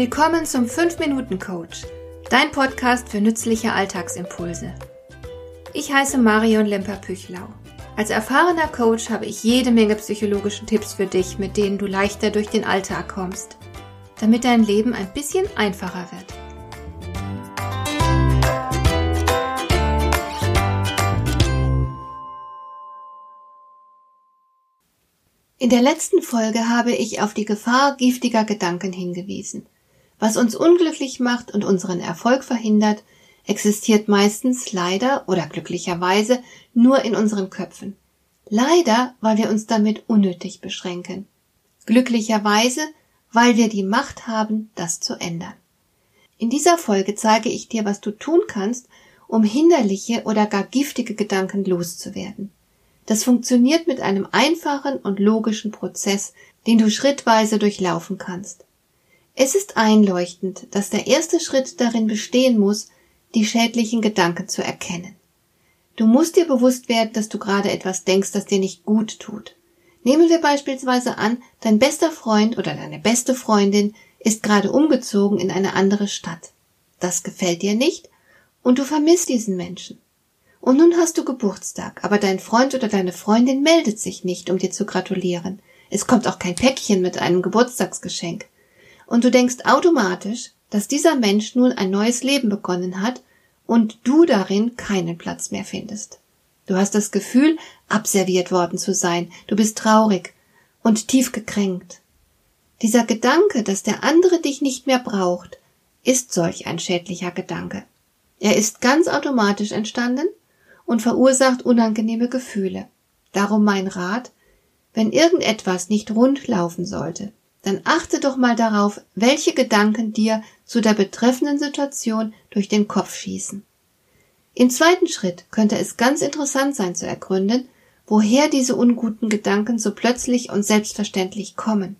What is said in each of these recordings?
Willkommen zum 5-Minuten-Coach, dein Podcast für nützliche Alltagsimpulse. Ich heiße Marion Lemper-Püchlau. Als erfahrener Coach habe ich jede Menge psychologischen Tipps für dich, mit denen du leichter durch den Alltag kommst, damit dein Leben ein bisschen einfacher wird. In der letzten Folge habe ich auf die Gefahr giftiger Gedanken hingewiesen. Was uns unglücklich macht und unseren Erfolg verhindert, existiert meistens leider oder glücklicherweise nur in unseren Köpfen. Leider, weil wir uns damit unnötig beschränken. Glücklicherweise, weil wir die Macht haben, das zu ändern. In dieser Folge zeige ich dir, was du tun kannst, um hinderliche oder gar giftige Gedanken loszuwerden. Das funktioniert mit einem einfachen und logischen Prozess, den du schrittweise durchlaufen kannst. Es ist einleuchtend, dass der erste Schritt darin bestehen muss, die schädlichen Gedanken zu erkennen. Du musst dir bewusst werden, dass du gerade etwas denkst, das dir nicht gut tut. Nehmen wir beispielsweise an, dein bester Freund oder deine beste Freundin ist gerade umgezogen in eine andere Stadt. Das gefällt dir nicht und du vermisst diesen Menschen. Und nun hast du Geburtstag, aber dein Freund oder deine Freundin meldet sich nicht, um dir zu gratulieren. Es kommt auch kein Päckchen mit einem Geburtstagsgeschenk und du denkst automatisch, dass dieser Mensch nun ein neues Leben begonnen hat und du darin keinen Platz mehr findest. Du hast das Gefühl, abserviert worden zu sein, du bist traurig und tief gekränkt. Dieser Gedanke, dass der andere dich nicht mehr braucht, ist solch ein schädlicher Gedanke. Er ist ganz automatisch entstanden und verursacht unangenehme Gefühle. Darum mein Rat, wenn irgendetwas nicht rund laufen sollte, dann achte doch mal darauf, welche Gedanken dir zu der betreffenden Situation durch den Kopf schießen. Im zweiten Schritt könnte es ganz interessant sein zu ergründen, woher diese unguten Gedanken so plötzlich und selbstverständlich kommen.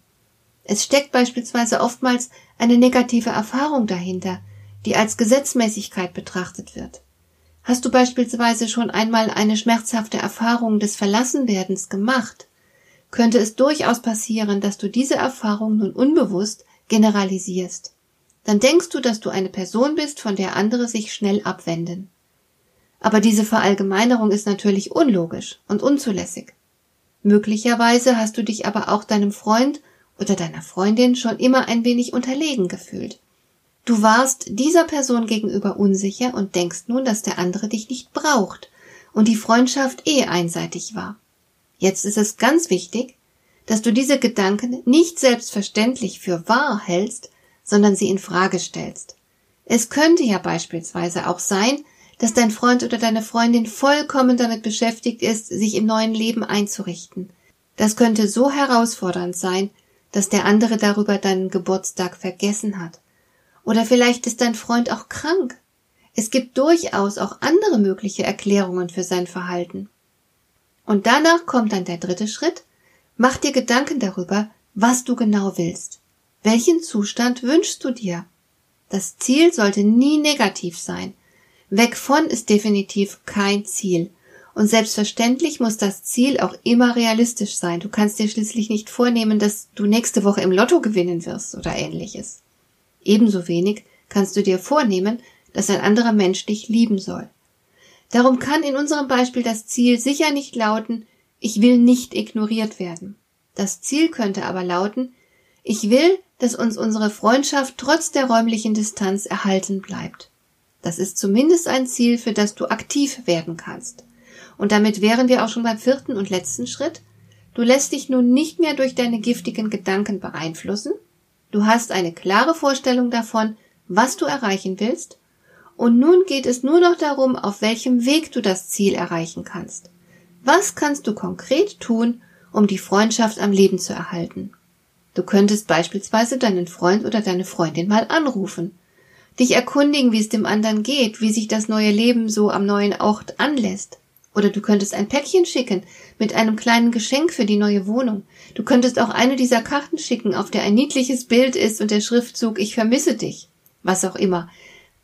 Es steckt beispielsweise oftmals eine negative Erfahrung dahinter, die als Gesetzmäßigkeit betrachtet wird. Hast du beispielsweise schon einmal eine schmerzhafte Erfahrung des Verlassenwerdens gemacht? Könnte es durchaus passieren, dass du diese Erfahrung nun unbewusst generalisierst. Dann denkst du, dass du eine Person bist, von der andere sich schnell abwenden. Aber diese Verallgemeinerung ist natürlich unlogisch und unzulässig. Möglicherweise hast du dich aber auch deinem Freund oder deiner Freundin schon immer ein wenig unterlegen gefühlt. Du warst dieser Person gegenüber unsicher und denkst nun, dass der andere dich nicht braucht und die Freundschaft eh einseitig war. Jetzt ist es ganz wichtig, dass du diese Gedanken nicht selbstverständlich für wahr hältst, sondern sie in Frage stellst. Es könnte ja beispielsweise auch sein, dass dein Freund oder deine Freundin vollkommen damit beschäftigt ist, sich im neuen Leben einzurichten. Das könnte so herausfordernd sein, dass der andere darüber deinen Geburtstag vergessen hat. Oder vielleicht ist dein Freund auch krank. Es gibt durchaus auch andere mögliche Erklärungen für sein Verhalten. Und danach kommt dann der dritte Schritt. Mach dir Gedanken darüber, was du genau willst. Welchen Zustand wünschst du dir? Das Ziel sollte nie negativ sein. Weg von ist definitiv kein Ziel. Und selbstverständlich muss das Ziel auch immer realistisch sein. Du kannst dir schließlich nicht vornehmen, dass du nächste Woche im Lotto gewinnen wirst oder ähnliches. Ebenso wenig kannst du dir vornehmen, dass ein anderer Mensch dich lieben soll. Darum kann in unserem Beispiel das Ziel sicher nicht lauten, ich will nicht ignoriert werden. Das Ziel könnte aber lauten, ich will, dass uns unsere Freundschaft trotz der räumlichen Distanz erhalten bleibt. Das ist zumindest ein Ziel, für das du aktiv werden kannst. Und damit wären wir auch schon beim vierten und letzten Schritt. Du lässt dich nun nicht mehr durch deine giftigen Gedanken beeinflussen. Du hast eine klare Vorstellung davon, was du erreichen willst und nun geht es nur noch darum, auf welchem Weg du das Ziel erreichen kannst. Was kannst du konkret tun, um die Freundschaft am Leben zu erhalten? Du könntest beispielsweise deinen Freund oder deine Freundin mal anrufen, dich erkundigen, wie es dem anderen geht, wie sich das neue Leben so am neuen Ort anlässt. Oder du könntest ein Päckchen schicken mit einem kleinen Geschenk für die neue Wohnung. Du könntest auch eine dieser Karten schicken, auf der ein niedliches Bild ist und der Schriftzug Ich vermisse dich. Was auch immer.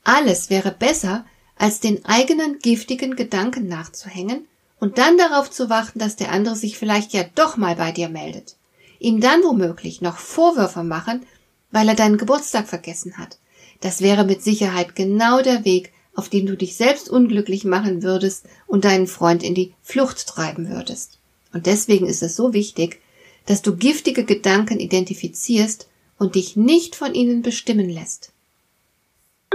Alles wäre besser, als den eigenen giftigen Gedanken nachzuhängen und dann darauf zu warten, dass der andere sich vielleicht ja doch mal bei dir meldet. Ihm dann womöglich noch Vorwürfe machen, weil er deinen Geburtstag vergessen hat. Das wäre mit Sicherheit genau der Weg, auf dem du dich selbst unglücklich machen würdest und deinen Freund in die Flucht treiben würdest. Und deswegen ist es so wichtig, dass du giftige Gedanken identifizierst und dich nicht von ihnen bestimmen lässt.